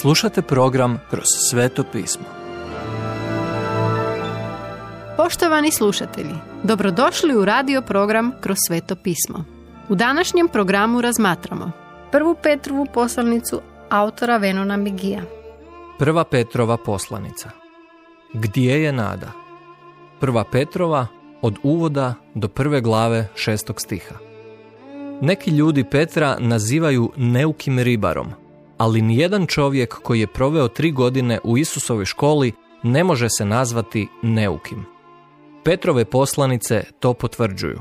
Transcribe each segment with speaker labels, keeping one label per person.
Speaker 1: Slušate program Kroz sveto pismo.
Speaker 2: Poštovani slušatelji, dobrodošli u radio program Kroz sveto pismo. U današnjem programu razmatramo prvu Petrovu poslanicu autora Venona Migija.
Speaker 1: Prva Petrova poslanica. Gdje je nada? Prva Petrova od uvoda do prve glave šestog stiha. Neki ljudi Petra nazivaju neukim ribarom, ali nijedan čovjek koji je proveo tri godine u Isusovoj školi ne može se nazvati neukim. Petrove poslanice to potvrđuju.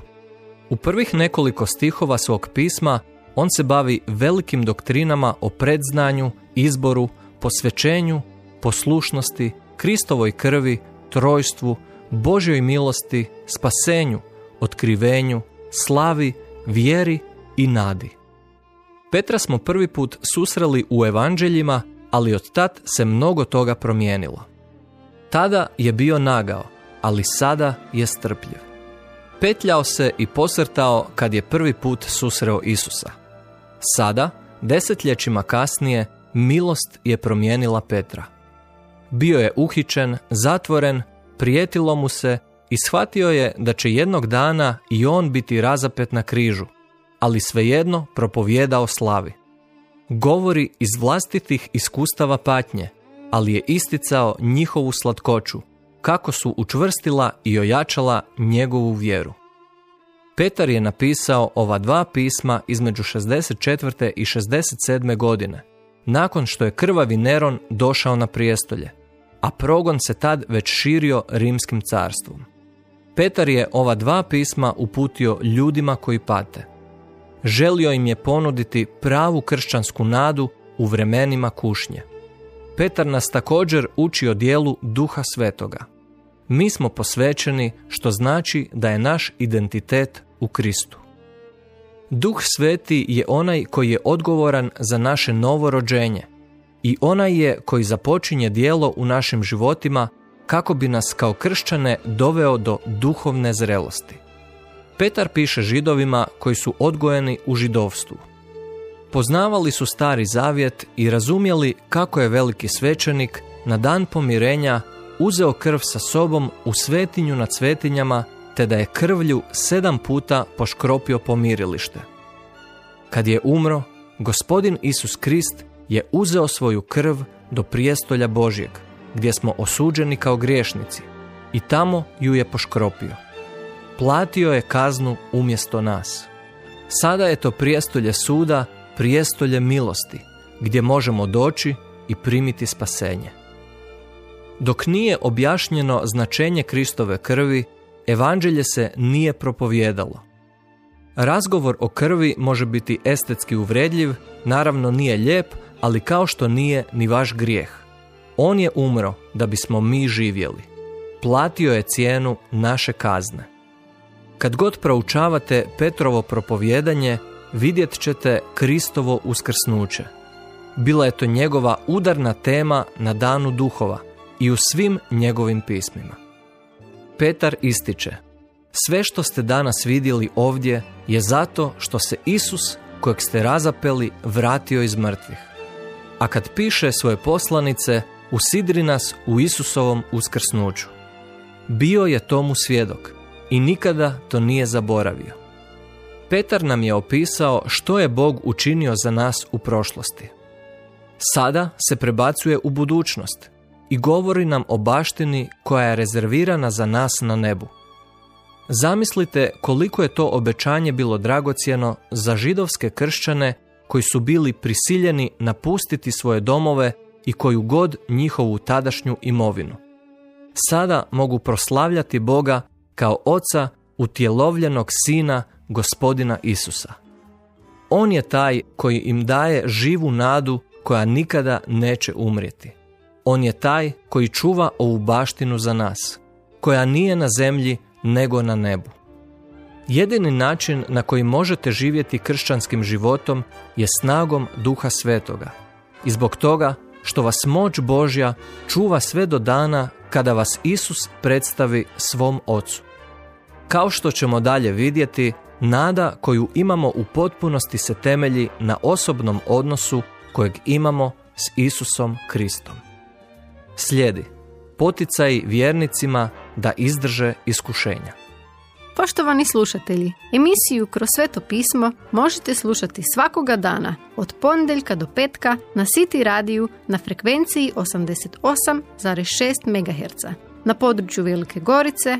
Speaker 1: U prvih nekoliko stihova svog pisma on se bavi velikim doktrinama o predznanju, izboru, posvećenju, poslušnosti, Kristovoj krvi, trojstvu, Božjoj milosti, spasenju, otkrivenju, slavi, vjeri i nadi. Petra smo prvi put susreli u evanđeljima, ali od tad se mnogo toga promijenilo. Tada je bio nagao, ali sada je strpljiv. Petljao se i posrtao kad je prvi put susreo Isusa. Sada, desetljećima kasnije, milost je promijenila Petra. Bio je uhićen, zatvoren, prijetilo mu se i shvatio je da će jednog dana i on biti razapet na križu, ali svejedno propovjeda slavi. Govori iz vlastitih iskustava patnje, ali je isticao njihovu slatkoću, kako su učvrstila i ojačala njegovu vjeru. Petar je napisao ova dva pisma između 64. i 67. godine, nakon što je krvavi Neron došao na prijestolje, a progon se tad već širio rimskim carstvom. Petar je ova dva pisma uputio ljudima koji pate. Želio im je ponuditi pravu kršćansku nadu u vremenima kušnje. Petar nas također uči o dijelu Duha Svetoga. Mi smo posvećeni što znači da je naš identitet u Kristu. Duh Sveti je onaj koji je odgovoran za naše novo rođenje i onaj je koji započinje dijelo u našim životima kako bi nas kao kršćane doveo do duhovne zrelosti. Petar piše židovima koji su odgojeni u židovstvu. Poznavali su stari zavjet i razumjeli kako je veliki svećenik na dan pomirenja uzeo krv sa sobom u svetinju nad svetinjama te da je krvlju sedam puta poškropio pomirilište. Kad je umro, gospodin Isus Krist je uzeo svoju krv do prijestolja Božjeg, gdje smo osuđeni kao griješnici, i tamo ju je poškropio. Platio je kaznu umjesto nas. Sada je to prijestolje suda, prijestolje milosti, gdje možemo doći i primiti spasenje. Dok nije objašnjeno značenje Kristove krvi, evanđelje se nije propovjedalo. Razgovor o krvi može biti estetski uvredljiv, naravno nije lijep, ali kao što nije ni vaš grijeh. On je umro da bismo mi živjeli. Platio je cijenu naše kazne. Kad god proučavate Petrovo propovjedanje, vidjet ćete Kristovo uskrsnuće. Bila je to njegova udarna tema na danu duhova i u svim njegovim pismima. Petar ističe, sve što ste danas vidjeli ovdje je zato što se Isus, kojeg ste razapeli, vratio iz mrtvih. A kad piše svoje poslanice, usidri nas u Isusovom uskrsnuću. Bio je tomu svjedok i nikada to nije zaboravio. Petar nam je opisao što je Bog učinio za nas u prošlosti. Sada se prebacuje u budućnost i govori nam o baštini koja je rezervirana za nas na nebu. Zamislite koliko je to obećanje bilo dragocjeno za židovske kršćane koji su bili prisiljeni napustiti svoje domove i koju god njihovu tadašnju imovinu. Sada mogu proslavljati Boga kao oca utjelovljenog sina gospodina Isusa. On je taj koji im daje živu nadu koja nikada neće umrijeti. On je taj koji čuva ovu baštinu za nas, koja nije na zemlji nego na nebu. Jedini način na koji možete živjeti kršćanskim životom je snagom Duha Svetoga. I zbog toga što vas moć Božja čuva sve do dana kada vas Isus predstavi svom Ocu. Kao što ćemo dalje vidjeti, nada koju imamo u potpunosti se temelji na osobnom odnosu kojeg imamo s Isusom Kristom. Slijedi poticaj vjernicima da izdrže iskušenja.
Speaker 2: Poštovani slušatelji, emisiju Kroz sveto pismo možete slušati svakoga dana od ponedjeljka do petka na City radiju na frekvenciji 88,6 MHz na području Velike Gorice,